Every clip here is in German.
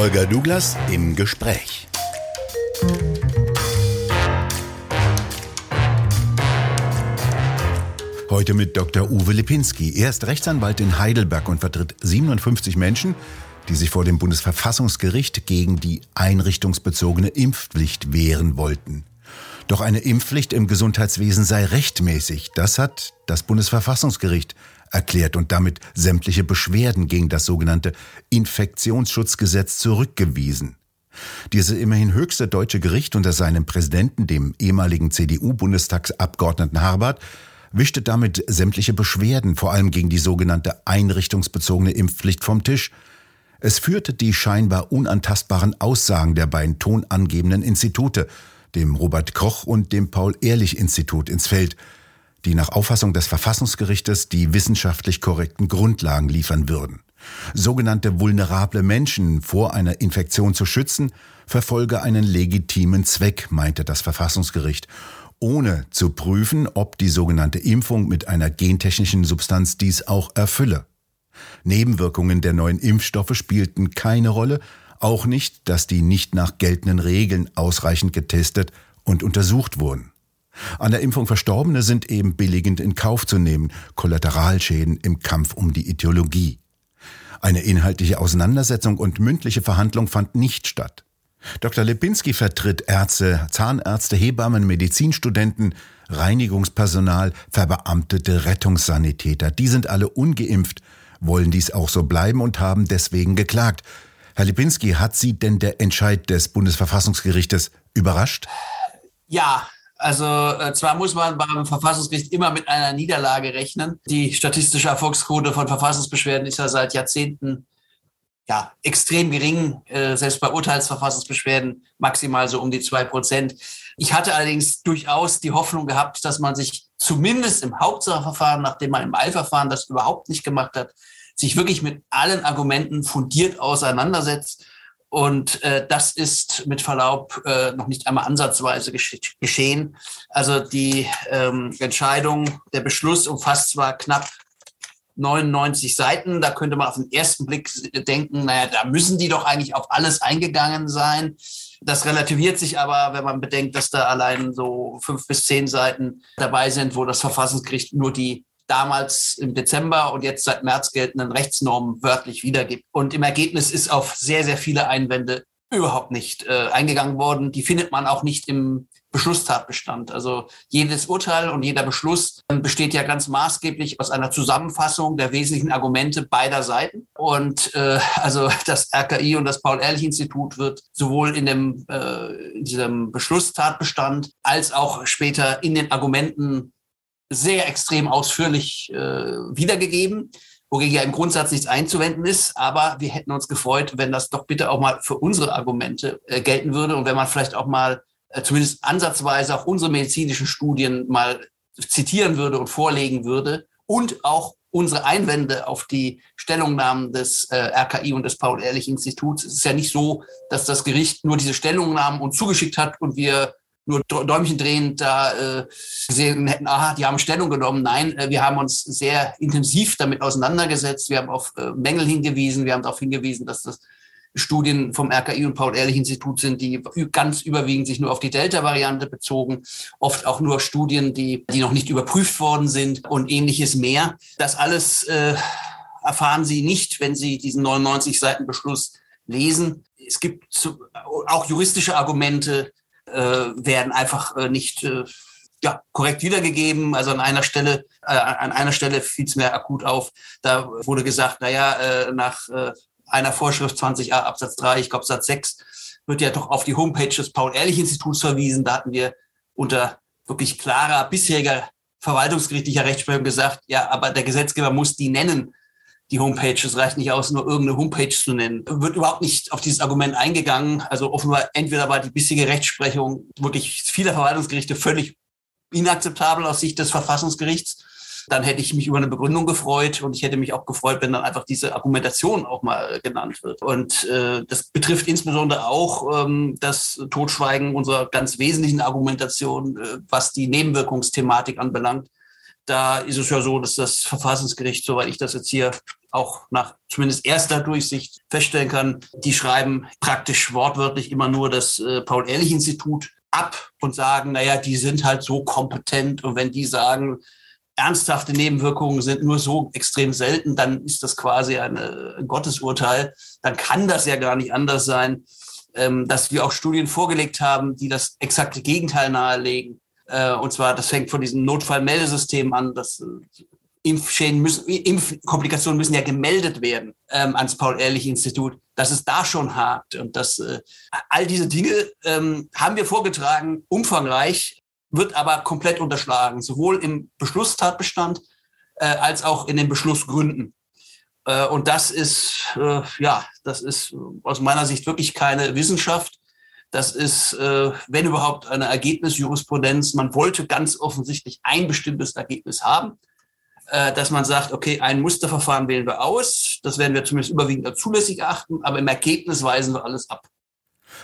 Holger Douglas im Gespräch. Heute mit Dr. Uwe Lipinski. Er ist Rechtsanwalt in Heidelberg und vertritt 57 Menschen, die sich vor dem Bundesverfassungsgericht gegen die einrichtungsbezogene Impfpflicht wehren wollten. Doch eine Impfpflicht im Gesundheitswesen sei rechtmäßig. Das hat das Bundesverfassungsgericht erklärt und damit sämtliche Beschwerden gegen das sogenannte Infektionsschutzgesetz zurückgewiesen. Dieses immerhin höchste deutsche Gericht unter seinem Präsidenten, dem ehemaligen CDU-Bundestagsabgeordneten Harbert, wischte damit sämtliche Beschwerden, vor allem gegen die sogenannte einrichtungsbezogene Impfpflicht vom Tisch. Es führte die scheinbar unantastbaren Aussagen der beiden tonangebenden Institute, dem Robert Koch und dem Paul-Ehrlich-Institut ins Feld, die nach Auffassung des Verfassungsgerichtes die wissenschaftlich korrekten Grundlagen liefern würden. Sogenannte vulnerable Menschen vor einer Infektion zu schützen, verfolge einen legitimen Zweck, meinte das Verfassungsgericht, ohne zu prüfen, ob die sogenannte Impfung mit einer gentechnischen Substanz dies auch erfülle. Nebenwirkungen der neuen Impfstoffe spielten keine Rolle, auch nicht, dass die nicht nach geltenden Regeln ausreichend getestet und untersucht wurden. An der Impfung Verstorbene sind eben billigend in Kauf zu nehmen, Kollateralschäden im Kampf um die Ideologie. Eine inhaltliche Auseinandersetzung und mündliche Verhandlung fand nicht statt. Dr. Lipinski vertritt Ärzte, Zahnärzte, Hebammen, Medizinstudenten, Reinigungspersonal, verbeamtete Rettungssanitäter. Die sind alle ungeimpft, wollen dies auch so bleiben und haben deswegen geklagt. Herr Lipinski, hat Sie denn der Entscheid des Bundesverfassungsgerichtes überrascht? Ja, also äh, zwar muss man beim Verfassungsgericht immer mit einer Niederlage rechnen. Die statistische Erfolgsquote von Verfassungsbeschwerden ist ja seit Jahrzehnten ja, extrem gering, äh, selbst bei Urteilsverfassungsbeschwerden maximal so um die zwei Prozent. Ich hatte allerdings durchaus die Hoffnung gehabt, dass man sich zumindest im Hauptsacheverfahren, nachdem man im Eilverfahren das überhaupt nicht gemacht hat, sich wirklich mit allen Argumenten fundiert auseinandersetzt und äh, das ist mit Verlaub äh, noch nicht einmal ansatzweise gesch geschehen. Also die ähm, Entscheidung, der Beschluss umfasst zwar knapp 99 Seiten. Da könnte man auf den ersten Blick denken, naja, da müssen die doch eigentlich auf alles eingegangen sein. Das relativiert sich aber, wenn man bedenkt, dass da allein so fünf bis zehn Seiten dabei sind, wo das Verfassungsgericht nur die damals im Dezember und jetzt seit März geltenden Rechtsnormen wörtlich wiedergibt. Und im Ergebnis ist auf sehr, sehr viele Einwände überhaupt nicht äh, eingegangen worden. Die findet man auch nicht im Beschlusstatbestand. Also jedes Urteil und jeder Beschluss ähm, besteht ja ganz maßgeblich aus einer Zusammenfassung der wesentlichen Argumente beider Seiten. Und äh, also das RKI und das Paul-Ehrlich-Institut wird sowohl in, dem, äh, in diesem Beschlusstatbestand als auch später in den Argumenten sehr extrem ausführlich äh, wiedergegeben, wogegen ja im Grundsatz nichts einzuwenden ist. Aber wir hätten uns gefreut, wenn das doch bitte auch mal für unsere Argumente äh, gelten würde und wenn man vielleicht auch mal äh, zumindest ansatzweise auch unsere medizinischen Studien mal zitieren würde und vorlegen würde und auch unsere Einwände auf die Stellungnahmen des äh, RKI und des Paul-Ehrlich-Instituts. Es ist ja nicht so, dass das Gericht nur diese Stellungnahmen uns zugeschickt hat und wir nur Däumchen drehend da äh, gesehen hätten, aha, die haben Stellung genommen. Nein, äh, wir haben uns sehr intensiv damit auseinandergesetzt. Wir haben auf äh, Mängel hingewiesen. Wir haben darauf hingewiesen, dass das Studien vom RKI und Paul-Ehrlich-Institut sind, die ganz überwiegend sich nur auf die Delta-Variante bezogen, oft auch nur Studien, die, die noch nicht überprüft worden sind und ähnliches mehr. Das alles äh, erfahren Sie nicht, wenn Sie diesen 99 Seiten Beschluss lesen. Es gibt auch juristische Argumente, werden einfach äh, nicht äh, ja, korrekt wiedergegeben. Also an einer Stelle, äh, an einer Stelle fiel es mir akut auf. Da wurde gesagt, naja, äh, nach äh, einer Vorschrift 20a Absatz 3, ich glaube Satz 6, wird ja doch auf die Homepage des Paul-Ehrlich-Instituts verwiesen. Da hatten wir unter wirklich klarer bisheriger verwaltungsgerichtlicher Rechtsprechung gesagt, ja, aber der Gesetzgeber muss die nennen die Homepage. Es reicht nicht aus, nur irgendeine Homepage zu nennen. Wird überhaupt nicht auf dieses Argument eingegangen. Also offenbar entweder war die bisherige Rechtsprechung wirklich vieler Verwaltungsgerichte völlig inakzeptabel aus Sicht des Verfassungsgerichts. Dann hätte ich mich über eine Begründung gefreut und ich hätte mich auch gefreut, wenn dann einfach diese Argumentation auch mal genannt wird. Und äh, das betrifft insbesondere auch ähm, das Totschweigen unserer ganz wesentlichen Argumentation, äh, was die Nebenwirkungsthematik anbelangt da ist es ja so, dass das Verfassungsgericht, soweit ich das jetzt hier auch nach zumindest erster Durchsicht feststellen kann, die schreiben praktisch wortwörtlich immer nur das äh, Paul-Ehrlich-Institut ab und sagen, naja, die sind halt so kompetent und wenn die sagen, ernsthafte Nebenwirkungen sind nur so extrem selten, dann ist das quasi eine, ein Gottesurteil. Dann kann das ja gar nicht anders sein, ähm, dass wir auch Studien vorgelegt haben, die das exakte Gegenteil nahelegen. Äh, und zwar, das fängt von diesem Notfallmeldesystem an, das äh, Impfschäden müssen, Impfkomplikationen müssen ja gemeldet werden ähm, ans Paul-Ehrlich-Institut. Das ist da schon hart. Und das, äh, all diese Dinge ähm, haben wir vorgetragen, umfangreich, wird aber komplett unterschlagen, sowohl im Beschlusstatbestand äh, als auch in den Beschlussgründen. Äh, und das ist, äh, ja, das ist aus meiner Sicht wirklich keine Wissenschaft. Das ist, äh, wenn überhaupt, eine Ergebnisjurisprudenz. Man wollte ganz offensichtlich ein bestimmtes Ergebnis haben äh, dass man sagt, okay, ein Musterverfahren wählen wir aus, das werden wir zumindest überwiegend als zulässig erachten, aber im Ergebnis weisen wir alles ab.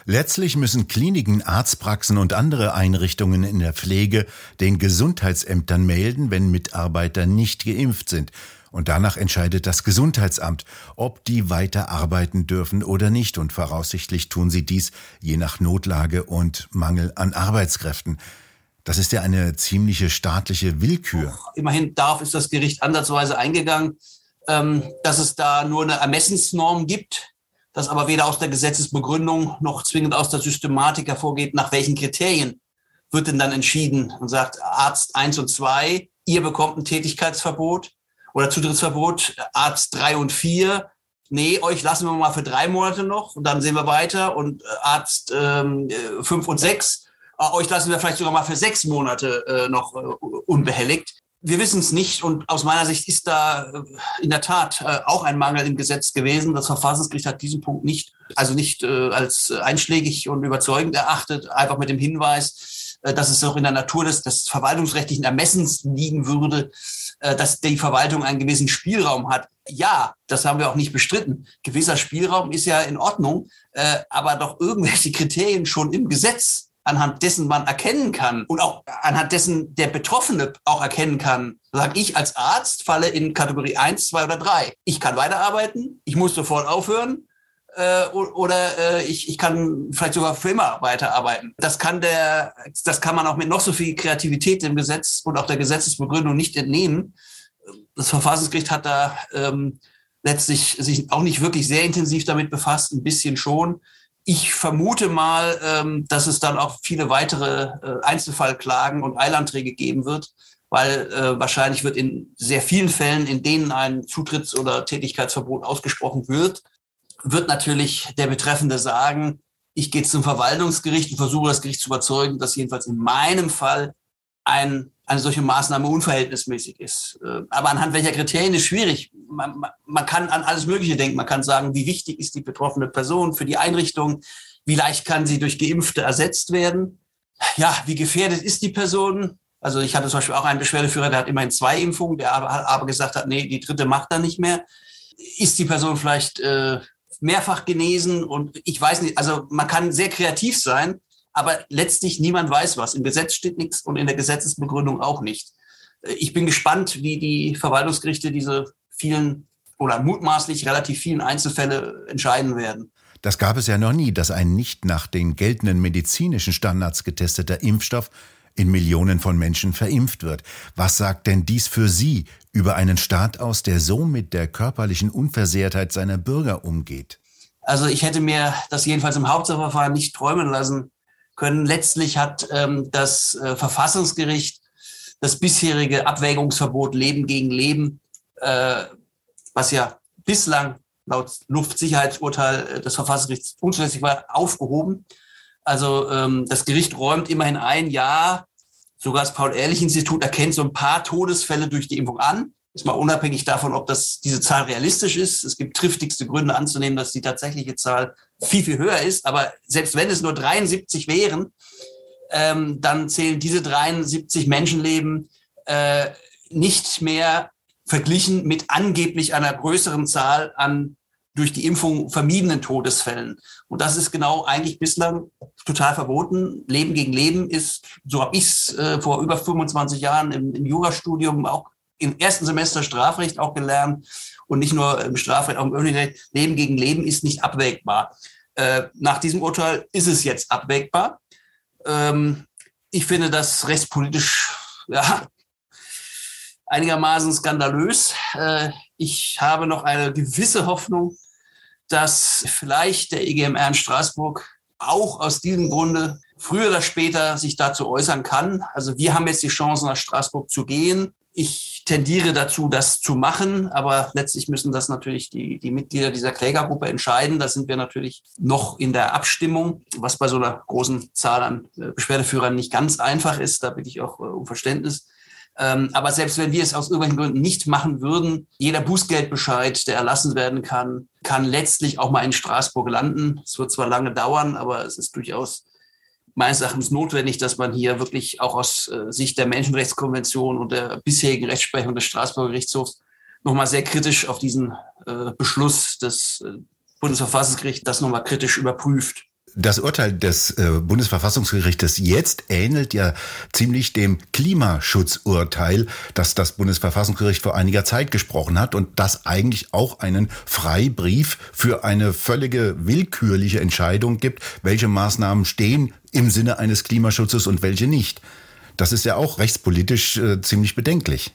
Letztlich müssen Kliniken, Arztpraxen und andere Einrichtungen in der Pflege den Gesundheitsämtern melden, wenn Mitarbeiter nicht geimpft sind. Und danach entscheidet das Gesundheitsamt, ob die weiter arbeiten dürfen oder nicht. Und voraussichtlich tun sie dies je nach Notlage und Mangel an Arbeitskräften. Das ist ja eine ziemliche staatliche Willkür. Immerhin darauf ist das Gericht ansatzweise eingegangen, ähm, dass es da nur eine Ermessensnorm gibt, das aber weder aus der Gesetzesbegründung noch zwingend aus der Systematik hervorgeht, nach welchen Kriterien wird denn dann entschieden und sagt Arzt 1 und 2, ihr bekommt ein Tätigkeitsverbot oder Zutrittsverbot, Arzt 3 und 4, nee, euch lassen wir mal für drei Monate noch und dann sehen wir weiter und Arzt ähm, 5 und 6, äh, euch lassen wir vielleicht sogar mal für sechs Monate äh, noch äh, unbehelligt. Wir wissen es nicht und aus meiner Sicht ist da äh, in der Tat äh, auch ein Mangel im Gesetz gewesen. Das Verfassungsgericht hat diesen Punkt nicht, also nicht äh, als einschlägig und überzeugend erachtet, einfach mit dem Hinweis, dass es auch in der Natur des, des verwaltungsrechtlichen Ermessens liegen würde, dass die Verwaltung einen gewissen Spielraum hat. Ja, das haben wir auch nicht bestritten. Gewisser Spielraum ist ja in Ordnung, aber doch irgendwelche Kriterien schon im Gesetz anhand dessen man erkennen kann und auch anhand dessen der Betroffene auch erkennen kann, sage ich als Arzt falle in Kategorie 1, 2 oder 3. Ich kann weiterarbeiten, ich muss sofort aufhören äh, oder äh, ich, ich kann vielleicht sogar für immer weiterarbeiten. Das kann der, das kann man auch mit noch so viel Kreativität im Gesetz und auch der Gesetzesbegründung nicht entnehmen. Das Verfassungsgericht hat da ähm, letztlich sich auch nicht wirklich sehr intensiv damit befasst, ein bisschen schon ich vermute mal, ähm, dass es dann auch viele weitere äh, Einzelfallklagen und Eilanträge geben wird, weil äh, wahrscheinlich wird in sehr vielen Fällen, in denen ein Zutritts- oder Tätigkeitsverbot ausgesprochen wird, wird natürlich der Betreffende sagen, ich gehe zum Verwaltungsgericht und versuche das Gericht zu überzeugen, dass jedenfalls in meinem Fall ein, eine solche Maßnahme unverhältnismäßig ist. Äh, aber anhand welcher Kriterien ist schwierig. Man, man kann an alles Mögliche denken. Man kann sagen, wie wichtig ist die betroffene Person für die Einrichtung? Wie leicht kann sie durch Geimpfte ersetzt werden? Ja, wie gefährdet ist die Person? Also ich hatte zum Beispiel auch einen Beschwerdeführer, der hat immerhin zwei Impfungen, der aber, aber gesagt hat, nee, die dritte macht er nicht mehr. Ist die Person vielleicht äh, mehrfach genesen? Und ich weiß nicht, also man kann sehr kreativ sein, aber letztlich niemand weiß was. Im Gesetz steht nichts und in der Gesetzesbegründung auch nicht. Ich bin gespannt, wie die Verwaltungsgerichte diese vielen oder mutmaßlich relativ vielen Einzelfälle entscheiden werden. Das gab es ja noch nie, dass ein nicht nach den geltenden medizinischen Standards getesteter Impfstoff in Millionen von Menschen verimpft wird. Was sagt denn dies für Sie über einen Staat aus, der so mit der körperlichen Unversehrtheit seiner Bürger umgeht? Also ich hätte mir das jedenfalls im Hauptsacheverfahren nicht träumen lassen, können. Letztlich hat ähm, das äh, Verfassungsgericht das bisherige Abwägungsverbot Leben gegen Leben, äh, was ja bislang laut Luftsicherheitsurteil äh, des Verfassungsgerichts unzulässig war, aufgehoben. Also ähm, das Gericht räumt immerhin ein Jahr, sogar das Paul-Ehrlich-Institut erkennt so ein paar Todesfälle durch die Impfung an. Ist mal unabhängig davon, ob das, diese Zahl realistisch ist. Es gibt triftigste Gründe anzunehmen, dass die tatsächliche Zahl viel, viel höher ist. Aber selbst wenn es nur 73 wären, ähm, dann zählen diese 73 Menschenleben äh, nicht mehr verglichen mit angeblich einer größeren Zahl an durch die Impfung vermiedenen Todesfällen. Und das ist genau eigentlich bislang total verboten. Leben gegen Leben ist, so habe ich es äh, vor über 25 Jahren im, im Jurastudium auch im ersten Semester Strafrecht auch gelernt und nicht nur im Strafrecht, auch im öffentlichen Recht. Leben gegen Leben ist nicht abwägbar. Äh, nach diesem Urteil ist es jetzt abwägbar. Ähm, ich finde das rechtspolitisch ja, einigermaßen skandalös. Äh, ich habe noch eine gewisse Hoffnung, dass vielleicht der EGMR in Straßburg auch aus diesem Grunde früher oder später sich dazu äußern kann. Also wir haben jetzt die Chance, nach Straßburg zu gehen. Ich tendiere dazu, das zu machen, aber letztlich müssen das natürlich die, die Mitglieder dieser Klägergruppe entscheiden. Da sind wir natürlich noch in der Abstimmung, was bei so einer großen Zahl an äh, Beschwerdeführern nicht ganz einfach ist. Da bitte ich auch äh, um Verständnis. Ähm, aber selbst wenn wir es aus irgendwelchen Gründen nicht machen würden, jeder Bußgeldbescheid, der erlassen werden kann, kann letztlich auch mal in Straßburg landen. Es wird zwar lange dauern, aber es ist durchaus meines Erachtens notwendig, dass man hier wirklich auch aus äh, Sicht der Menschenrechtskonvention und der bisherigen Rechtsprechung des Straßburger Gerichtshofs nochmal sehr kritisch auf diesen äh, Beschluss des äh, Bundesverfassungsgerichts das nochmal kritisch überprüft. Das Urteil des äh, Bundesverfassungsgerichtes jetzt ähnelt ja ziemlich dem Klimaschutzurteil, das das Bundesverfassungsgericht vor einiger Zeit gesprochen hat und das eigentlich auch einen Freibrief für eine völlige willkürliche Entscheidung gibt, welche Maßnahmen stehen im Sinne eines Klimaschutzes und welche nicht. Das ist ja auch rechtspolitisch äh, ziemlich bedenklich.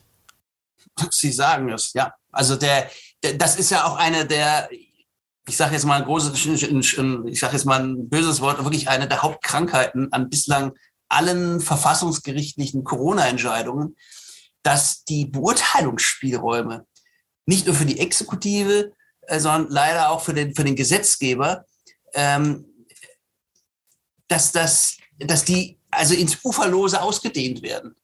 Sie sagen es, ja. Also der, der, das ist ja auch eine der ich sage jetzt mal ein großes, ich sage jetzt mal ein böses Wort, wirklich eine der Hauptkrankheiten an bislang allen verfassungsgerichtlichen Corona-Entscheidungen, dass die Beurteilungsspielräume nicht nur für die Exekutive, äh, sondern leider auch für den, für den Gesetzgeber, ähm, dass, das, dass die also ins Uferlose ausgedehnt werden.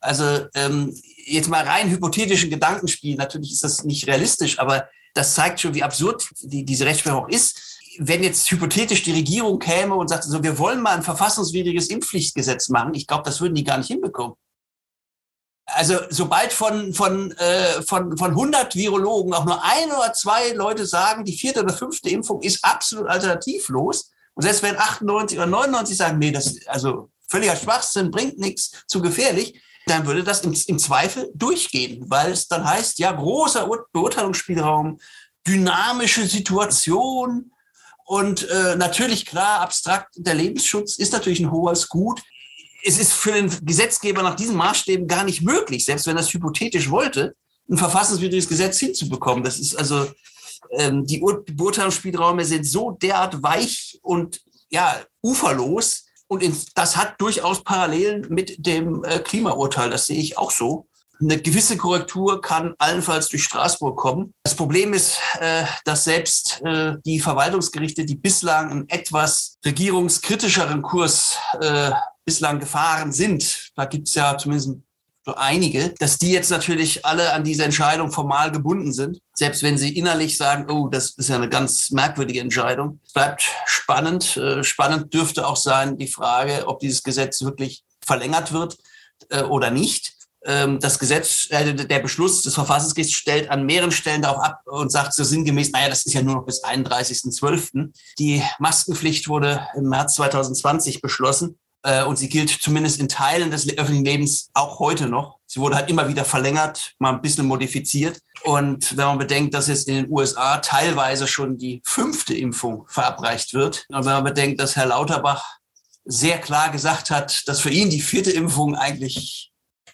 Also ähm, jetzt mal rein hypothetischen Gedankenspiel, natürlich ist das nicht realistisch, aber das zeigt schon, wie absurd die, diese Rechtsprechung auch ist. Wenn jetzt hypothetisch die Regierung käme und sagt, so, wir wollen mal ein verfassungswidriges Impfpflichtgesetz machen, ich glaube, das würden die gar nicht hinbekommen. Also sobald von, von, äh, von, von 100 Virologen auch nur ein oder zwei Leute sagen, die vierte oder fünfte Impfung ist absolut alternativlos, und selbst wenn 98 oder 99 sagen, nee, das also völliger Schwachsinn, bringt nichts, zu gefährlich, dann würde das im, im Zweifel durchgehen, weil es dann heißt, ja, großer Beurteilungsspielraum, dynamische Situation und äh, natürlich klar, abstrakt, der Lebensschutz ist natürlich ein hohes Gut. Es ist für den Gesetzgeber nach diesen Maßstäben gar nicht möglich, selbst wenn er es hypothetisch wollte, ein verfassungswidriges Gesetz hinzubekommen. Das ist also, ähm, die Beurteilungsspielräume sind so derart weich und ja, uferlos, und das hat durchaus Parallelen mit dem äh, Klimaurteil. Das sehe ich auch so. Eine gewisse Korrektur kann allenfalls durch Straßburg kommen. Das Problem ist, äh, dass selbst äh, die Verwaltungsgerichte, die bislang einen etwas regierungskritischeren Kurs bislang gefahren sind, da gibt es ja zumindest so einige, dass die jetzt natürlich alle an diese Entscheidung formal gebunden sind. Selbst wenn sie innerlich sagen, oh, das ist ja eine ganz merkwürdige Entscheidung. Es bleibt spannend. Äh, spannend dürfte auch sein die Frage, ob dieses Gesetz wirklich verlängert wird äh, oder nicht. Ähm, das Gesetz, äh, der Beschluss des Verfassungsgerichts stellt an mehreren Stellen darauf ab und sagt so sinngemäß, naja, das ist ja nur noch bis 31.12. Die Maskenpflicht wurde im März 2020 beschlossen. Äh, und sie gilt zumindest in Teilen des öffentlichen Lebens auch heute noch. Sie wurde halt immer wieder verlängert, mal ein bisschen modifiziert. Und wenn man bedenkt, dass jetzt in den USA teilweise schon die fünfte Impfung verabreicht wird, und wenn man bedenkt, dass Herr Lauterbach sehr klar gesagt hat, dass für ihn die vierte Impfung eigentlich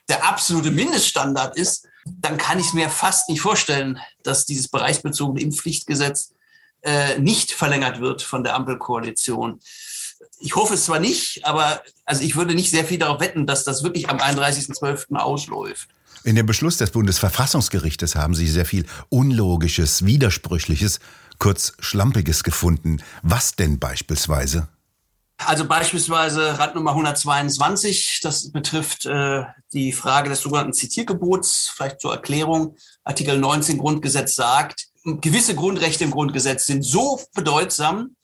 der absolute Mindeststandard ist, dann kann ich mir fast nicht vorstellen, dass dieses bereichsbezogene Impfpflichtgesetz äh, nicht verlängert wird von der Ampelkoalition ich hoffe es zwar nicht, aber also ich würde nicht sehr viel darauf wetten, dass das wirklich am 31.12. ausläuft. In dem Beschluss des Bundesverfassungsgerichtes haben Sie sehr viel Unlogisches, Widersprüchliches, kurz Schlampiges gefunden. Was denn beispielsweise? Also beispielsweise Randnummer 122, das betrifft äh, die Frage des sogenannten Zitiergebots, vielleicht zur Erklärung. Artikel 19 Grundgesetz sagt, gewisse Grundrechte im Grundgesetz sind so bedeutsam,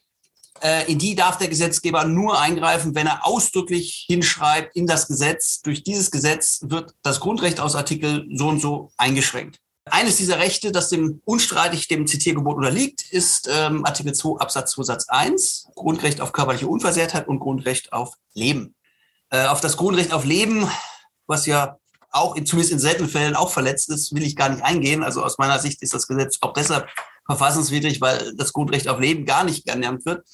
in die darf der Gesetzgeber nur eingreifen, wenn er ausdrücklich hinschreibt in das Gesetz, durch dieses Gesetz wird das Grundrecht aus Artikel so und so eingeschränkt. Eines dieser Rechte, das dem unstreitig dem Zitiergebot unterliegt, ist ähm, Artikel 2 Absatz 2 Satz 1, Grundrecht auf körperliche Unversehrtheit und Grundrecht auf Leben. Äh, auf das Grundrecht auf Leben, was ja auch in, zumindest in seltenen Fällen auch verletzt ist, will ich gar nicht eingehen. Also aus meiner Sicht ist das Gesetz auch deshalb verfassungswidrig, weil das Grundrecht auf Leben gar nicht genannt wird.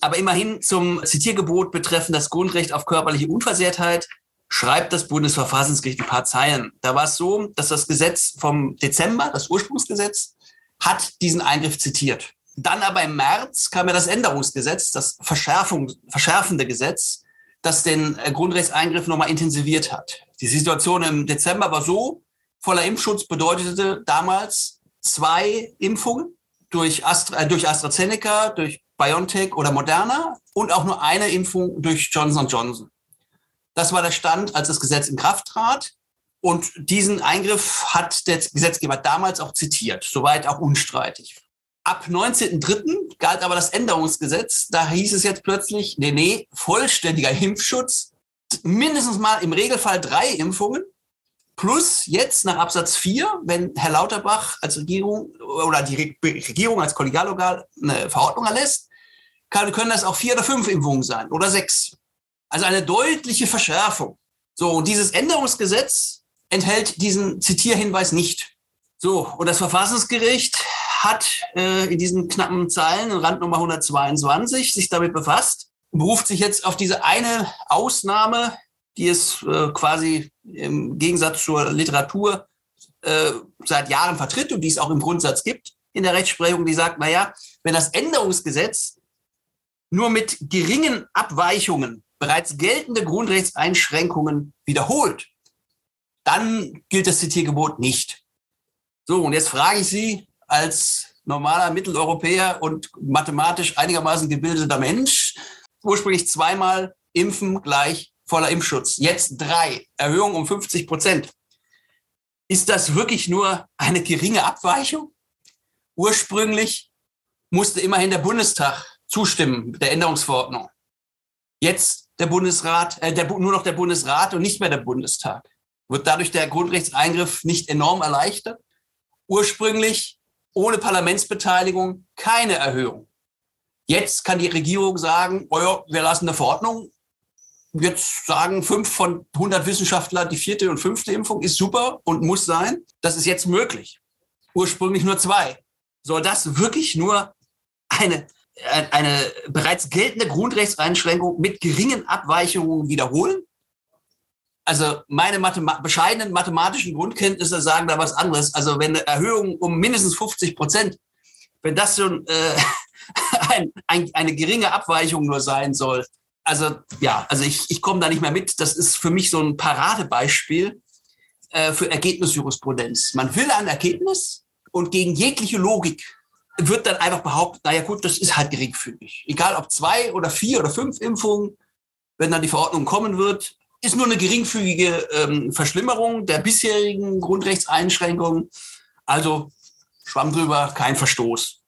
Aber immerhin zum Zitiergebot betreffend das Grundrecht auf körperliche Unversehrtheit schreibt das Bundesverfassungsgericht ein paar Zeilen. Da war es so, dass das Gesetz vom Dezember, das Ursprungsgesetz, hat diesen Eingriff zitiert. Dann aber im März kam ja das Änderungsgesetz, das Verschärfung, verschärfende Gesetz, das den Grundrechtseingriff nochmal intensiviert hat. Die Situation im Dezember war so, voller Impfschutz bedeutete damals zwei Impfungen durch, Astra, äh, durch AstraZeneca, durch BioNTech oder Moderna und auch nur eine Impfung durch Johnson Johnson. Das war der Stand, als das Gesetz in Kraft trat. Und diesen Eingriff hat der Gesetzgeber damals auch zitiert, soweit auch unstreitig. Ab 19.03. galt aber das Änderungsgesetz. Da hieß es jetzt plötzlich, nee, nee, vollständiger Impfschutz, mindestens mal im Regelfall drei Impfungen, plus jetzt nach Absatz 4, wenn Herr Lauterbach als Regierung oder die Regierung als Kollegialorgan eine Verordnung erlässt, kann, können das auch vier oder fünf Impfungen sein oder sechs. Also eine deutliche Verschärfung. So, und dieses Änderungsgesetz enthält diesen Zitierhinweis nicht. So, und das Verfassungsgericht hat äh, in diesen knappen Zeilen in Randnummer 122 sich damit befasst, beruft sich jetzt auf diese eine Ausnahme, die es äh, quasi im Gegensatz zur Literatur äh, seit Jahren vertritt und die es auch im Grundsatz gibt in der Rechtsprechung, die sagt, naja, wenn das Änderungsgesetz nur mit geringen Abweichungen bereits geltende Grundrechtseinschränkungen wiederholt, dann gilt das Zitiergebot nicht. So, und jetzt frage ich Sie als normaler Mitteleuropäer und mathematisch einigermaßen gebildeter Mensch, ursprünglich zweimal impfen gleich voller Impfschutz, jetzt drei, Erhöhung um 50 Prozent. Ist das wirklich nur eine geringe Abweichung? Ursprünglich musste immerhin der Bundestag zustimmen der Änderungsverordnung. Jetzt der Bundesrat, äh, der, nur noch der Bundesrat und nicht mehr der Bundestag. Wird dadurch der Grundrechtseingriff nicht enorm erleichtert? Ursprünglich ohne Parlamentsbeteiligung keine Erhöhung. Jetzt kann die Regierung sagen, oh ja, wir lassen eine Verordnung. Jetzt sagen fünf von 100 Wissenschaftlern, die vierte und fünfte Impfung ist super und muss sein. Das ist jetzt möglich. Ursprünglich nur zwei. Soll das wirklich nur eine eine bereits geltende Grundrechtseinschränkung mit geringen Abweichungen wiederholen? Also meine Mathema bescheidenen mathematischen Grundkenntnisse sagen da was anderes. Also wenn eine Erhöhung um mindestens 50 Prozent, wenn das schon äh, ein, ein, eine geringe Abweichung nur sein soll, also ja, also ich, ich komme da nicht mehr mit. Das ist für mich so ein Paradebeispiel äh, für Ergebnisjurisprudenz. Man will ein Ergebnis und gegen jegliche Logik wird dann einfach behauptet, naja gut, das ist halt geringfügig. Egal ob zwei oder vier oder fünf Impfungen, wenn dann die Verordnung kommen wird, ist nur eine geringfügige ähm, Verschlimmerung der bisherigen Grundrechtseinschränkungen. Also schwamm drüber, kein Verstoß.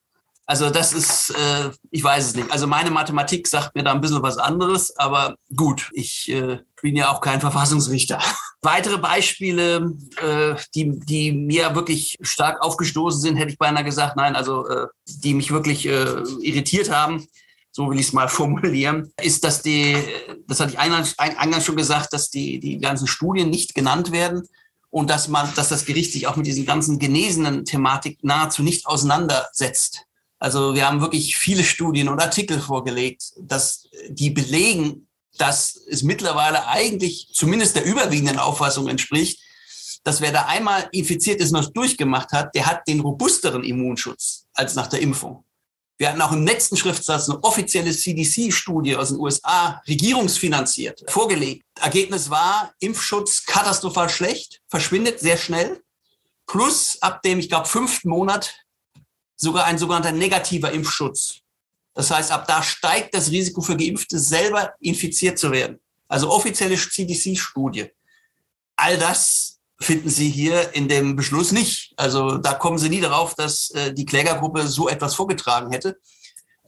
Also das ist, äh, ich weiß es nicht. Also meine Mathematik sagt mir da ein bisschen was anderes, aber gut, ich äh, bin ja auch kein Verfassungsrichter. Weitere Beispiele, äh, die, die mir wirklich stark aufgestoßen sind, hätte ich beinahe gesagt, nein, also äh, die mich wirklich äh, irritiert haben, so will ich es mal formulieren, ist, dass die, das hatte ich eingangs, eingangs schon gesagt, dass die, die ganzen Studien nicht genannt werden und dass man, dass das Gericht sich auch mit diesen ganzen genesenen Thematik nahezu nicht auseinandersetzt. Also wir haben wirklich viele Studien und Artikel vorgelegt, dass die belegen, dass es mittlerweile eigentlich zumindest der überwiegenden Auffassung entspricht, dass wer da einmal infiziert ist und das durchgemacht hat, der hat den robusteren Immunschutz als nach der Impfung. Wir hatten auch im letzten Schriftsatz eine offizielle CDC-Studie aus den USA, regierungsfinanziert, vorgelegt. Ergebnis war, Impfschutz katastrophal schlecht, verschwindet sehr schnell. Plus ab dem, ich glaube, fünften Monat sogar ein sogenannter negativer Impfschutz. Das heißt, ab da steigt das Risiko für Geimpfte selber infiziert zu werden. Also offizielle CDC-Studie. All das finden Sie hier in dem Beschluss nicht. Also da kommen Sie nie darauf, dass äh, die Klägergruppe so etwas vorgetragen hätte.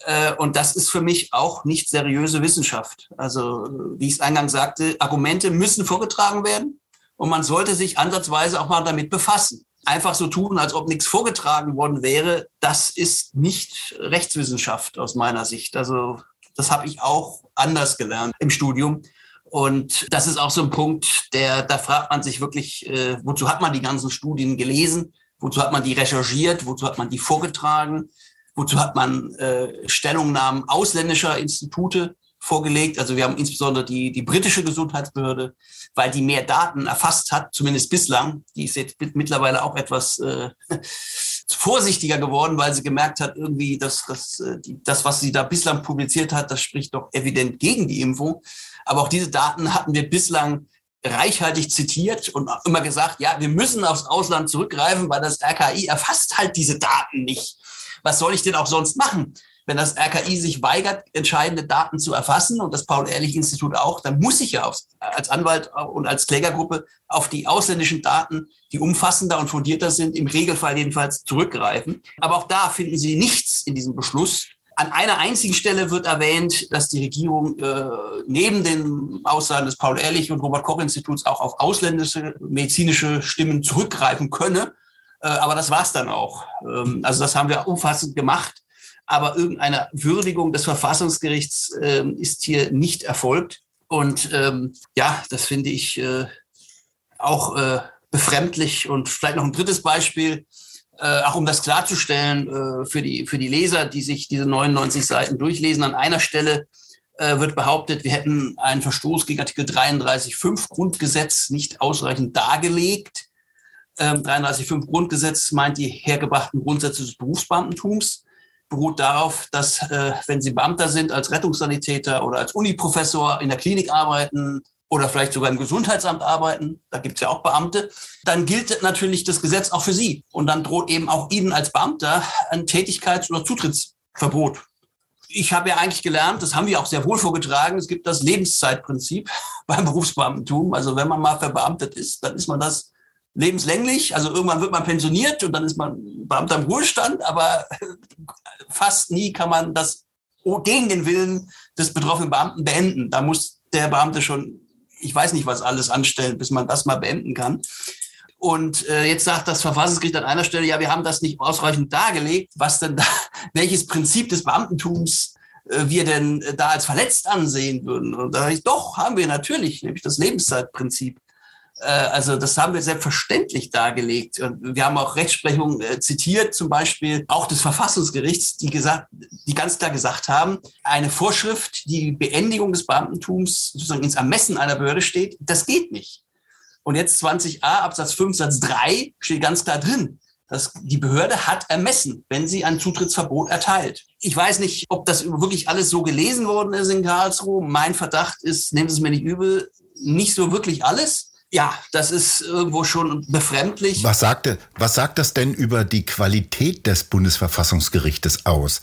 Äh, und das ist für mich auch nicht seriöse Wissenschaft. Also wie ich es eingangs sagte, Argumente müssen vorgetragen werden und man sollte sich ansatzweise auch mal damit befassen einfach so tun, als ob nichts vorgetragen worden wäre, das ist nicht Rechtswissenschaft aus meiner Sicht. Also das habe ich auch anders gelernt im Studium. Und das ist auch so ein Punkt, der, da fragt man sich wirklich, äh, wozu hat man die ganzen Studien gelesen? Wozu hat man die recherchiert? Wozu hat man die vorgetragen? Wozu hat man äh, Stellungnahmen ausländischer Institute vorgelegt? Also wir haben insbesondere die, die britische Gesundheitsbehörde, weil die mehr Daten erfasst hat, zumindest bislang. Die ist jetzt mittlerweile auch etwas äh, vorsichtiger geworden, weil sie gemerkt hat, irgendwie, dass, dass äh, die, das, was sie da bislang publiziert hat, das spricht doch evident gegen die Impfung. Aber auch diese Daten hatten wir bislang reichhaltig zitiert und immer gesagt, ja, wir müssen aufs Ausland zurückgreifen, weil das RKI erfasst halt diese Daten nicht. Was soll ich denn auch sonst machen? Wenn das RKI sich weigert, entscheidende Daten zu erfassen und das Paul-Ehrlich-Institut auch, dann muss ich ja als Anwalt und als Klägergruppe auf die ausländischen Daten, die umfassender und fundierter sind, im Regelfall jedenfalls zurückgreifen. Aber auch da finden Sie nichts in diesem Beschluss, an einer einzigen Stelle wird erwähnt, dass die Regierung äh, neben den Aussagen des Paul-Ehrlich- und Robert-Koch-Instituts auch auf ausländische medizinische Stimmen zurückgreifen könne. Äh, aber das war es dann auch. Ähm, also das haben wir umfassend gemacht. Aber irgendeine Würdigung des Verfassungsgerichts äh, ist hier nicht erfolgt. Und ähm, ja, das finde ich äh, auch äh, befremdlich. Und vielleicht noch ein drittes Beispiel äh, auch um das klarzustellen äh, für, die, für die Leser, die sich diese 99 Seiten durchlesen, an einer Stelle äh, wird behauptet, wir hätten einen Verstoß gegen Artikel 33.5 Grundgesetz nicht ausreichend dargelegt. Ähm, 33.5 Grundgesetz meint die hergebrachten Grundsätze des Berufsbeamtentums, beruht darauf, dass äh, wenn Sie Beamter sind, als Rettungssanitäter oder als Uniprofessor in der Klinik arbeiten, oder vielleicht sogar im Gesundheitsamt arbeiten, da gibt es ja auch Beamte, dann gilt natürlich das Gesetz auch für Sie. Und dann droht eben auch Ihnen als Beamter ein Tätigkeits- oder Zutrittsverbot. Ich habe ja eigentlich gelernt, das haben wir auch sehr wohl vorgetragen, es gibt das Lebenszeitprinzip beim Berufsbeamtentum. Also wenn man mal verbeamtet ist, dann ist man das lebenslänglich. Also irgendwann wird man pensioniert und dann ist man Beamter im Ruhestand, aber fast nie kann man das gegen den Willen des betroffenen Beamten beenden. Da muss der Beamte schon ich weiß nicht, was alles anstellen, bis man das mal beenden kann. Und äh, jetzt sagt das Verfassungsgericht an einer Stelle, ja, wir haben das nicht ausreichend dargelegt, was denn da, welches Prinzip des Beamtentums äh, wir denn da als verletzt ansehen würden. Und da sage ich, doch, haben wir natürlich, nämlich das Lebenszeitprinzip. Äh, also das haben wir selbstverständlich dargelegt. Und wir haben auch Rechtsprechung äh, zitiert, zum Beispiel auch des Verfassungsgerichts, die gesagt, die ganz klar gesagt haben, eine Vorschrift, die Beendigung des Beamtentums sozusagen ins Ermessen einer Behörde steht, das geht nicht. Und jetzt 20a Absatz 5 Satz 3 steht ganz klar drin, dass die Behörde hat ermessen, wenn sie ein Zutrittsverbot erteilt. Ich weiß nicht, ob das wirklich alles so gelesen worden ist in Karlsruhe. Mein Verdacht ist, nehmen Sie es mir nicht übel, nicht so wirklich alles ja, das ist irgendwo schon befremdlich. Was sagt, was sagt das denn über die Qualität des Bundesverfassungsgerichtes aus?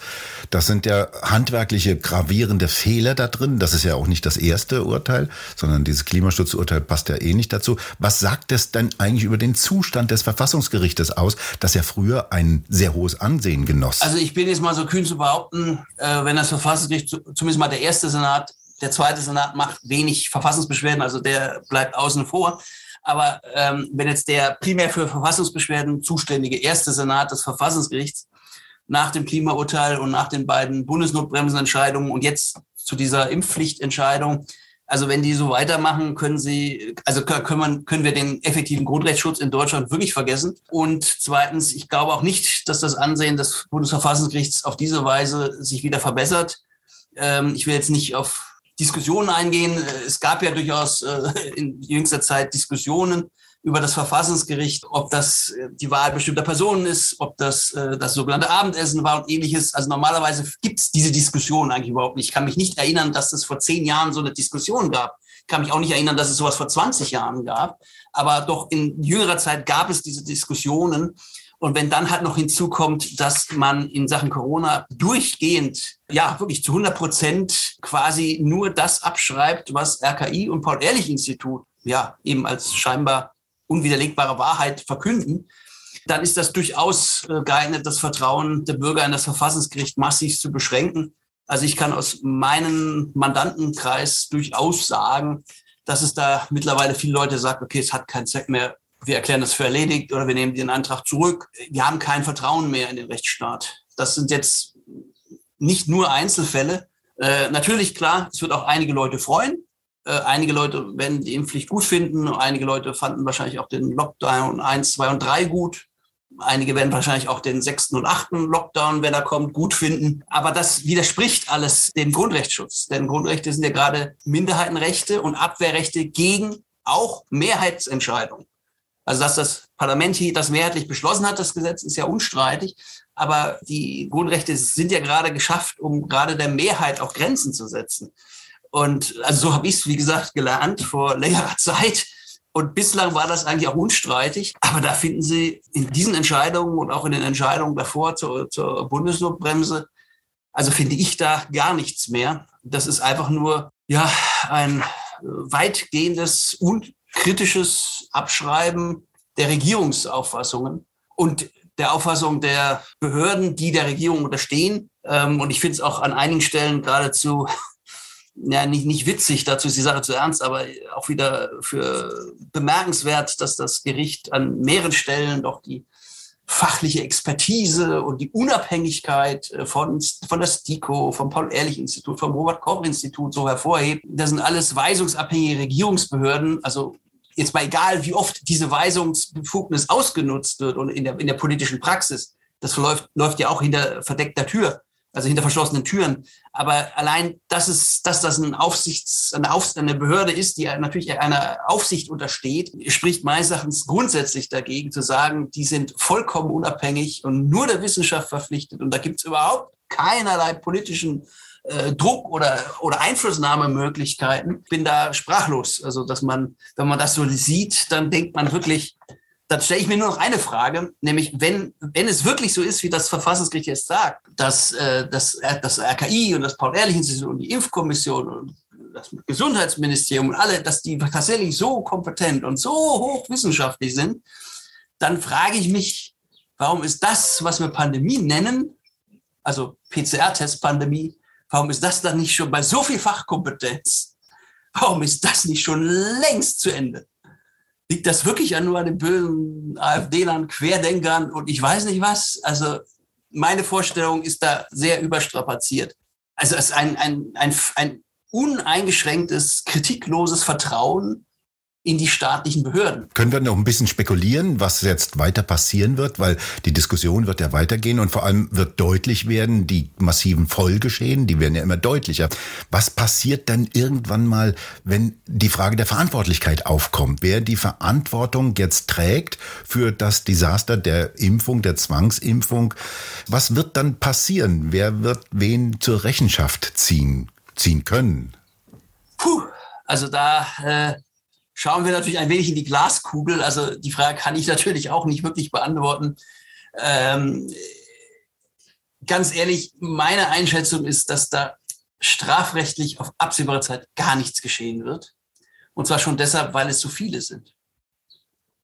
Das sind ja handwerkliche gravierende Fehler da drin. Das ist ja auch nicht das erste Urteil, sondern dieses Klimaschutzurteil passt ja eh nicht dazu. Was sagt es denn eigentlich über den Zustand des Verfassungsgerichtes aus, das ja früher ein sehr hohes Ansehen genoss? Also ich bin jetzt mal so kühn zu behaupten, äh, wenn das Verfassungsgericht, zumindest mal der erste Senat, der zweite Senat macht wenig Verfassungsbeschwerden, also der bleibt außen vor. Aber ähm, wenn jetzt der primär für Verfassungsbeschwerden zuständige erste Senat des Verfassungsgerichts nach dem Klimaurteil und nach den beiden Bundesnotbremsenentscheidungen und jetzt zu dieser Impfpflichtentscheidung, also wenn die so weitermachen, können sie, also können, man, können wir den effektiven Grundrechtsschutz in Deutschland wirklich vergessen. Und zweitens, ich glaube auch nicht, dass das Ansehen des Bundesverfassungsgerichts auf diese Weise sich wieder verbessert. Ähm, ich will jetzt nicht auf Diskussionen eingehen. Es gab ja durchaus äh, in jüngster Zeit Diskussionen über das Verfassungsgericht, ob das äh, die Wahl bestimmter Personen ist, ob das äh, das sogenannte Abendessen war und ähnliches. Also normalerweise gibt es diese Diskussion eigentlich überhaupt nicht. Ich kann mich nicht erinnern, dass es vor zehn Jahren so eine Diskussion gab. Ich kann mich auch nicht erinnern, dass es sowas vor 20 Jahren gab. Aber doch in jüngerer Zeit gab es diese Diskussionen. Und wenn dann halt noch hinzukommt, dass man in Sachen Corona durchgehend, ja, wirklich zu 100 Prozent quasi nur das abschreibt, was RKI und Paul-Ehrlich-Institut, ja, eben als scheinbar unwiderlegbare Wahrheit verkünden, dann ist das durchaus äh, geeignet, das Vertrauen der Bürger in das Verfassungsgericht massiv zu beschränken. Also ich kann aus meinem Mandantenkreis durchaus sagen, dass es da mittlerweile viele Leute sagen, okay, es hat keinen Zweck mehr, wir erklären das für erledigt oder wir nehmen den Antrag zurück. Wir haben kein Vertrauen mehr in den Rechtsstaat. Das sind jetzt nicht nur Einzelfälle. Äh, natürlich, klar, es wird auch einige Leute freuen, Äh, einige Leute werden die Impfpflicht gut finden, einige Leute fanden wahrscheinlich auch den Lockdown 1, 2 und 3 gut. Einige werden wahrscheinlich auch den sechsten und achten Lockdown, wenn er kommt, gut finden. Aber das widerspricht alles dem Grundrechtsschutz. Denn Grundrechte sind ja gerade Minderheitenrechte und Abwehrrechte gegen auch Mehrheitsentscheidungen. Also dass das Parlament hier das mehrheitlich beschlossen hat, das Gesetz ist ja unstreitig. Aber die Grundrechte sind ja gerade geschafft, um gerade der Mehrheit auch Grenzen zu setzen. Und also so habe ich es, wie gesagt, gelernt vor längerer Zeit. Und bislang war das eigentlich auch unstreitig. Aber da finden Sie in diesen Entscheidungen und auch in den Entscheidungen davor zur, zur Bundesnotbremse, also finde ich da gar nichts mehr. Das ist einfach nur ja ein weitgehendes und kritisches Abschreiben der Regierungsauffassungen und der Auffassung der Behörden, die der Regierung unterstehen. Ähm, und ich finde es auch an einigen Stellen geradezu ja, nicht, nicht witzig, dazu ist die Sache zu ernst, aber auch wieder für bemerkenswert, dass das Gericht an mehreren Stellen doch die fachliche Expertise und die Unabhängigkeit äh, von, von der STIKO, vom Paul-Ehrlich-Institut, vom Robert-Koch-Institut so hervorhebt. Das sind alles weisungsabhängige Regierungsbehörden, also jetzt mal egal, wie oft diese Weisungsbefugnis ausgenutzt wird und in der, in der politischen Praxis, das läuft, läuft ja auch hinter verdeckter Tür also hinter verschlossenen Türen. Aber allein, dass es, dass das ein Aufsichts, eine, Auf, eine Behörde ist, die natürlich einer Aufsicht untersteht, spricht meines Erachtens grundsätzlich dagegen zu sagen, die sind vollkommen unabhängig und nur der Wissenschaft verpflichtet. Und da gibt es überhaupt keinerlei politischen äh, Druck oder, oder Einflussnahmemöglichkeiten. Ich bin da sprachlos. Also, dass man, wenn man das so sieht, dann denkt man wirklich, dann stelle ich mir nur noch eine Frage, nämlich wenn, wenn es wirklich so ist, wie das Verfassungsgericht jetzt sagt, dass äh, das, das RKI und das Paul-Ehrlich-Institut und die Impfkommission und das Gesundheitsministerium und alle, dass die tatsächlich so kompetent und so hochwissenschaftlich sind, dann frage ich mich, warum ist das, was wir Pandemie nennen, also PCR-Test-Pandemie, warum ist das dann nicht schon bei so viel Fachkompetenz? Warum ist das nicht schon längst zu Ende? liegt das wirklich an nur an den bösen AfD-Lern, Querdenkern und ich weiß nicht was. Also meine Vorstellung ist da sehr überstrapaziert. Also es ist ein, ein, ein, ein uneingeschränktes, kritikloses Vertrauen in die staatlichen Behörden. Können wir noch ein bisschen spekulieren, was jetzt weiter passieren wird, weil die Diskussion wird ja weitergehen und vor allem wird deutlich werden, die massiven Folgeschäden, die werden ja immer deutlicher. Was passiert dann irgendwann mal, wenn die Frage der Verantwortlichkeit aufkommt? Wer die Verantwortung jetzt trägt für das Desaster der Impfung, der Zwangsimpfung? Was wird dann passieren? Wer wird wen zur Rechenschaft ziehen, ziehen können? Puh, also da äh schauen wir natürlich ein wenig in die Glaskugel. Also die Frage kann ich natürlich auch nicht wirklich beantworten. Ähm, ganz ehrlich, meine Einschätzung ist, dass da strafrechtlich auf absehbare Zeit gar nichts geschehen wird. Und zwar schon deshalb, weil es so viele sind.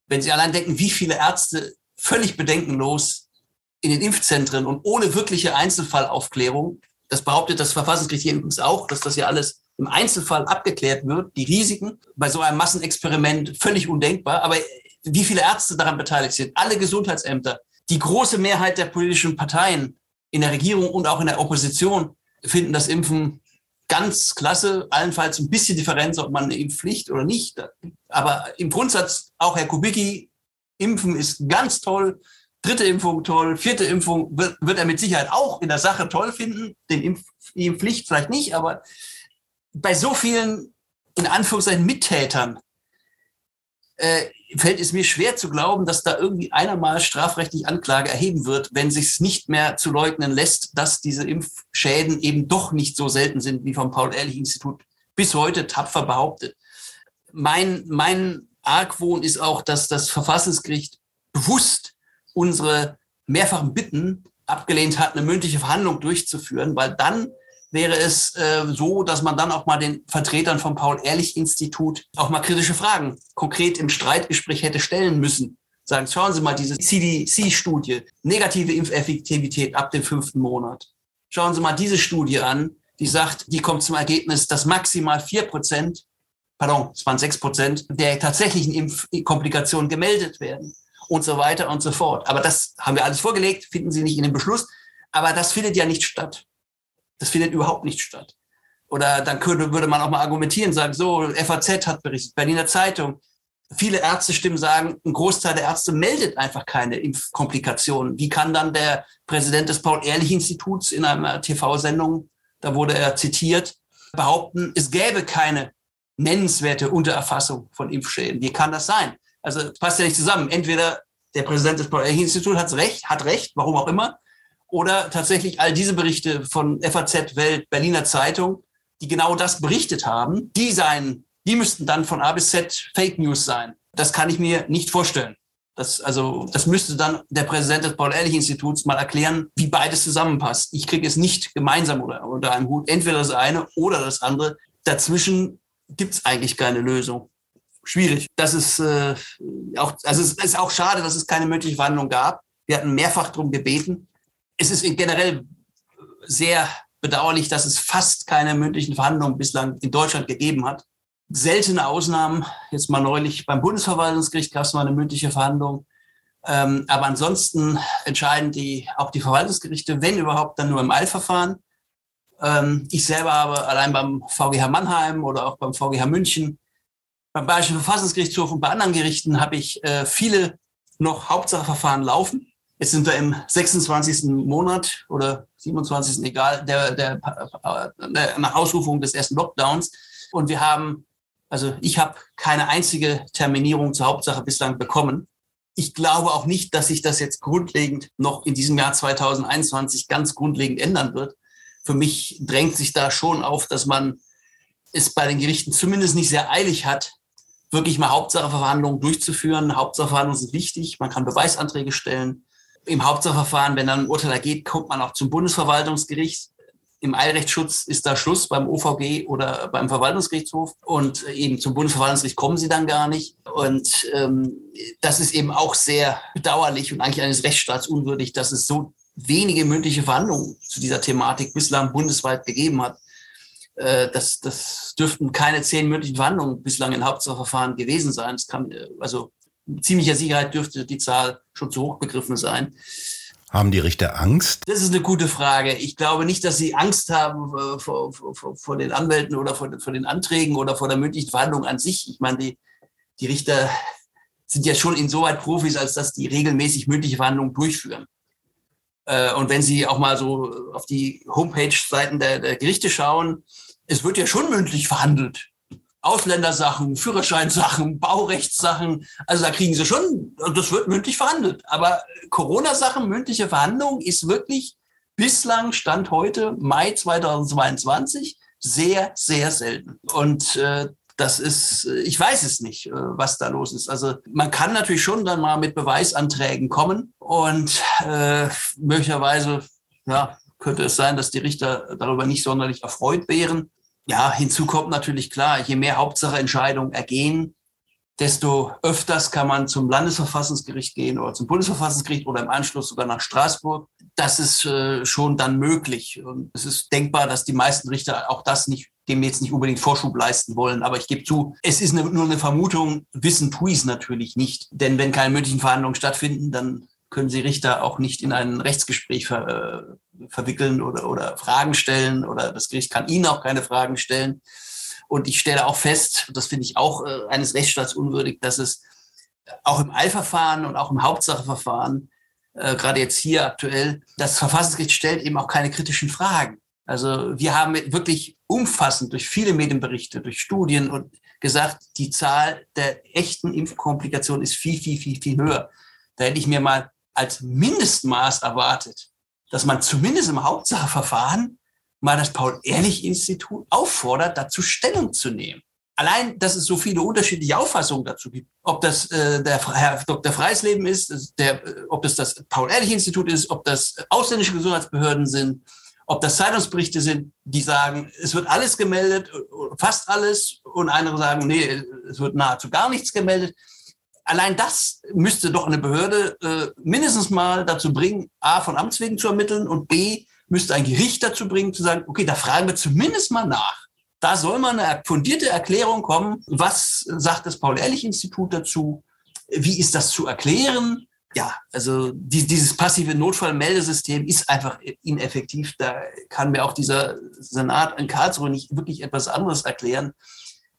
Wenn Sie allein denken, wie viele Ärzte völlig bedenkenlos in den Impfzentren und ohne wirkliche Einzelfallaufklärung, das behauptet das Verfassungsgericht hier übrigens auch, dass das ja alles im Einzelfall abgeklärt wird, die Risiken. Bei so einem Massenexperiment völlig undenkbar. Aber wie viele Ärzte daran beteiligt sind, alle Gesundheitsämter, die große Mehrheit der politischen Parteien in der Regierung und auch in der Opposition finden das Impfen ganz klasse, allenfalls ein bisschen Differenz, ob man eine Impfpflicht oder nicht. Aber im Grundsatz auch Herr Kubicki, Impfen ist ganz toll. Dritte Impfung toll, vierte Impfung wird, wird er mit Sicherheit auch in der Sache toll finden. Den Impf, die Impfpflicht vielleicht nicht, aber bei so vielen, in Anführungszeichen, Mittätern äh, fällt es mir schwer zu glauben, dass da irgendwie einer mal strafrechtlich Anklage erheben wird, wenn sich es nicht mehr zu leugnen lässt, dass diese Impfschäden eben doch nicht so selten sind, wie vom Paul-Ehrlich-Institut bis heute tapfer behauptet. Mein, mein Argwohn ist auch, dass das Verfassungsgericht bewusst unsere mehrfachen Bitten abgelehnt hat, eine mündliche Verhandlung durchzuführen, weil dann wäre es äh, so, dass man dann auch mal den Vertretern vom Paul-Ehrlich-Institut auch mal kritische Fragen konkret im Streitgespräch hätte stellen müssen. Sagen, schauen Sie mal diese CDC-Studie, negative Impfeffektivität ab dem fünften Monat. Schauen Sie mal diese Studie an, die sagt, die kommt zum Ergebnis, dass maximal vier Prozent, pardon, es waren sechs Prozent der tatsächlichen Impfkomplikationen gemeldet werden und so weiter und so fort. Aber das haben wir alles vorgelegt, finden Sie nicht in dem Beschluss. Aber das findet ja nicht statt. Das findet überhaupt nicht statt. Oder dann könnte, würde man auch mal argumentieren, sagen, so, FAZ hat berichtet, Berliner Zeitung. Viele Ärztestimmen sagen, ein Großteil der Ärzte meldet einfach keine Impfkomplikationen. Wie kann dann der Präsident des Paul-Ehrlich-Instituts in einer TV-Sendung, da wurde er zitiert, behaupten, es gäbe keine nennenswerte Untererfassung von Impfschäden? Wie kann das sein? Also passt ja nicht zusammen. Entweder der Präsident des Paul-Ehrlich-Instituts hat recht, hat recht, warum auch immer, oder tatsächlich all diese Berichte von FAZ, Welt, Berliner Zeitung, die genau das berichtet haben, die seien, die müssten dann von A bis Z Fake News sein. Das kann ich mir nicht vorstellen. Das, also, das müsste dann der Präsident des Paul-Ehrlich-Instituts mal erklären, wie beides zusammenpasst. Ich kriege es nicht gemeinsam unter, unter einem Hut. Entweder das eine oder das andere. Dazwischen gibt es eigentlich keine Lösung. Schwierig. Das ist äh, auch, also es ist auch schade, dass es keine mündliche Verhandlung gab. Wir hatten mehrfach darum gebeten. Es ist generell sehr bedauerlich, dass es fast keine mündlichen Verhandlungen bislang in Deutschland gegeben hat. Seltene Ausnahmen, jetzt mal neulich beim Bundesverwaltungsgericht gab es mal eine mündliche Verhandlung. Ähm, aber ansonsten entscheiden die, auch die Verwaltungsgerichte, wenn überhaupt, dann nur im Eilverfahren. Ähm, ich selber habe allein beim VGH Mannheim oder auch beim VGH München, beim Bayerischen Verfassungsgerichtshof und bei anderen Gerichten habe ich äh, viele noch Hauptsacheverfahren laufen. Jetzt sind wir im 26. Monat oder 27. egal, der, der, der, nach Ausrufung des ersten Lockdowns. Und wir haben, also ich habe keine einzige Terminierung zur Hauptsache bislang bekommen. Ich glaube auch nicht, dass sich das jetzt grundlegend noch in diesem Jahr 2021 ganz grundlegend ändern wird. Für mich drängt sich da schon auf, dass man es bei den Gerichten zumindest nicht sehr eilig hat, wirklich mal Hauptsacheverhandlungen durchzuführen. Hauptsacheverhandlungen sind wichtig. Man kann Beweisanträge stellen im Hauptsacheverfahren, wenn dann ein Urteil ergeht, kommt man auch zum Bundesverwaltungsgericht. Im Eilrechtsschutz ist da Schluss beim OVG oder beim Verwaltungsgerichtshof und eben zum Bundesverwaltungsgericht kommen sie dann gar nicht. Und ähm, das ist eben auch sehr bedauerlich und eigentlich eines Rechtsstaats unwürdig, dass es so wenige mündliche Verhandlungen zu dieser Thematik bislang bundesweit gegeben hat. Äh, das, das dürften keine zehn mündlichen Verhandlungen bislang in Hauptsacheverfahren gewesen sein. Es kann, äh, also ziemlicher Sicherheit dürfte die Zahl schon zu hoch begriffen sein. Haben die Richter Angst? Das ist eine gute Frage. Ich glaube nicht, dass sie Angst haben äh, vor, vor, vor den Anwälten oder vor, vor, den Anträgen oder vor der mündlichen Verhandlung an sich. Ich meine, die, die Richter sind ja schon insoweit Profis, als dass die regelmäßig mündliche Verhandlungen durchführen. Äh, und wenn Sie auch mal so auf die Homepage-Seiten der, der Gerichte schauen, es wird ja schon mündlich verhandelt. Ausländersachen, Führerscheinsachen, Baurechtssachen. Also da kriegen sie schon, das wird mündlich verhandelt. Aber Corona-Sachen, mündliche Verhandlung ist wirklich bislang, Stand heute, Mai 2022, sehr, sehr selten. Und äh, das ist, ich weiß es nicht, äh, was da los ist. Also man kann natürlich schon dann mal mit Beweisanträgen kommen und äh, möglicherweise ja, könnte es sein, dass die Richter darüber nicht sonderlich erfreut wären. Ja, hinzu kommt natürlich klar, je mehr Hauptsacheentscheidungen ergehen, desto öfters kann man zum Landesverfassungsgericht gehen oder zum Bundesverfassungsgericht oder im Anschluss sogar nach Straßburg. Das ist äh, schon dann möglich. Und es ist denkbar, dass die meisten Richter auch das nicht, dem jetzt nicht unbedingt Vorschub leisten wollen. Aber ich gebe zu, es ist eine, nur eine Vermutung. Wissen tue ich es natürlich nicht. Denn wenn keine mündlichen Verhandlungen stattfinden, dann können Sie Richter auch nicht in ein Rechtsgespräch ver, äh, verwickeln oder, oder Fragen stellen oder das Gericht kann Ihnen auch keine Fragen stellen. Und ich stelle auch fest, das finde ich auch äh, eines Rechtsstaats unwürdig, dass es auch im Eilverfahren und auch im Hauptsacheverfahren, äh, gerade jetzt hier aktuell, das Verfassungsgericht stellt eben auch keine kritischen Fragen. Also wir haben wirklich umfassend durch viele Medienberichte, durch Studien und gesagt, die Zahl der echten Impfkomplikationen ist viel, viel, viel, viel höher. Da hätte ich mir mal als Mindestmaß erwartet, dass man zumindest im Hauptsacheverfahren mal das Paul-Ehrlich-Institut auffordert, dazu Stellung zu nehmen. Allein, dass es so viele unterschiedliche Auffassungen dazu gibt, ob das äh, der Herr Dr. Freisleben ist, der, äh, ob das das Paul-Ehrlich-Institut ist, ob das ausländische Gesundheitsbehörden sind, ob das Zeitungsberichte sind, die sagen, es wird alles gemeldet, fast alles, und andere sagen, nee, es wird nahezu gar nichts gemeldet allein das müsste doch eine Behörde äh, mindestens mal dazu bringen, A, von Amts wegen zu ermitteln und B, müsste ein Gericht dazu bringen, zu sagen, okay, da fragen wir zumindest mal nach. Da soll mal eine fundierte Erklärung kommen. Was sagt das Paul-Ehrlich-Institut dazu? Wie ist das zu erklären? ja, also die, dieses passive Notfallmeldesystem ist einfach ineffektiv. Da kann mir auch dieser Senat in Karlsruhe nicht wirklich etwas anderes erklären,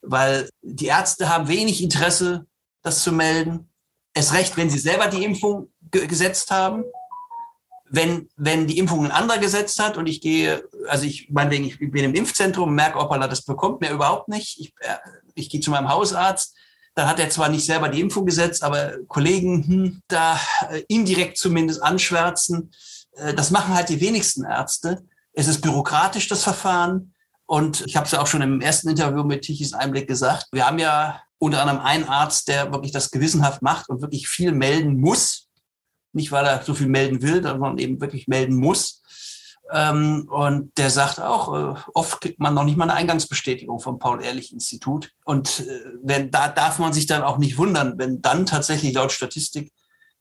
weil die Ärzte haben wenig Interesse, das zu melden. Es recht, wenn sie selber die Impfung ge gesetzt haben. Wenn, wenn die Impfung ein anderer gesetzt hat und ich gehe, also ich meinetwegen, ich bin im Impfzentrum, merke, ob er das bekommt, mir überhaupt nicht. Ich, äh, ich gehe zu meinem Hausarzt, da hat er zwar nicht selber die Impfung gesetzt, aber Kollegen hm, da äh, indirekt zumindest anschwärzen. Äh, das machen halt die wenigsten Ärzte. Es ist bürokratisch, das Verfahren. Und ich habe es ja auch schon im ersten Interview mit Tichys Einblick gesagt. Wir haben ja unter anderem einen Arzt, der wirklich das gewissenhaft macht und wirklich viel melden muss. Nicht, weil er so viel melden will, sondern eben wirklich melden muss. Ähm, und der sagt auch, äh, oft kriegt man noch nicht mal eine Eingangsbestätigung vom Paul-Ehrlich-Institut. Und äh, wenn, da darf man sich dann auch nicht wundern, wenn dann tatsächlich laut Statistik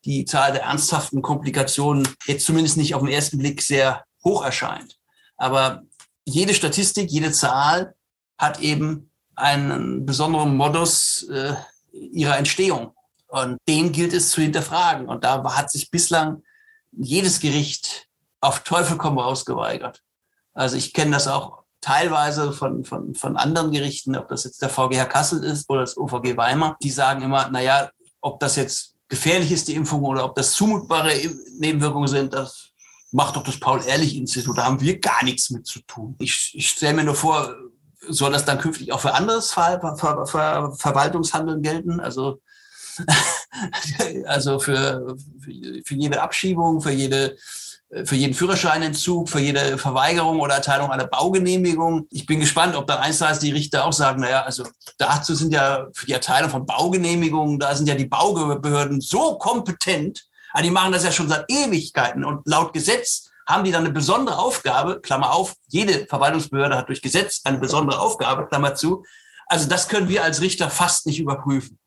die Zahl der ernsthaften Komplikationen jetzt zumindest nicht auf den ersten Blick sehr hoch erscheint. Aber jede Statistik, jede Zahl hat eben einen besonderen Modus äh, ihrer Entstehung. Und den gilt es zu hinterfragen. Und da hat sich bislang jedes Gericht auf Teufel komm raus geweigert. Also ich kenne das auch teilweise von, von, von anderen Gerichten, ob das jetzt der VGH Kassel ist oder das OVG Weimar, die sagen immer, naja, ob das jetzt gefährlich ist, die Impfung, oder ob das zumutbare Nebenwirkungen sind, das macht doch das Paul-Ehrlich-Institut, da haben wir gar nichts mit zu tun. Ich, ich stelle mir nur vor, soll das dann künftig auch für anderes Ver Ver Ver Verwaltungshandeln gelten? Also, also für, für jede Abschiebung, für jede für jeden Führerscheinentzug, für jede Verweigerung oder Erteilung einer Baugenehmigung. Ich bin gespannt, ob dann eins ist, die Richter auch sagen, naja, also dazu sind ja für die Erteilung von Baugenehmigungen, da sind ja die Baubehörden so kompetent, also die machen das ja schon seit Ewigkeiten und laut Gesetz haben die dann eine besondere Aufgabe, Klammer auf, jede Verwaltungsbehörde hat durch Gesetz eine besondere Aufgabe, Klammer zu. Also das können wir als Richter fast nicht überprüfen.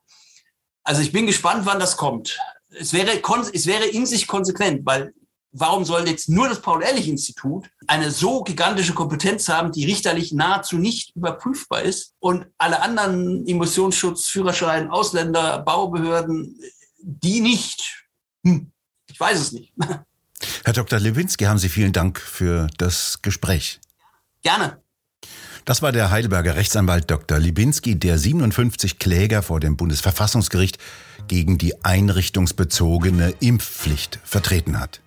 Also ich bin gespannt, wann das kommt. Es wäre, es wäre in sich konsequent, weil warum soll jetzt nur das Paul-Ehrlich-Institut eine so gigantische Kompetenz haben, die richterlich nahezu nicht überprüfbar ist und alle anderen Emissionsschutz, Führerschein, Ausländer, Baubehörden, die nicht? Hm, ich weiß es nicht. Herr Dr. Lewinsky, haben Sie vielen Dank für das Gespräch. Gerne. Das war der Heidelberger Rechtsanwalt Dr. Libinski, der 57 Kläger vor dem Bundesverfassungsgericht gegen die einrichtungsbezogene Impfpflicht vertreten hat.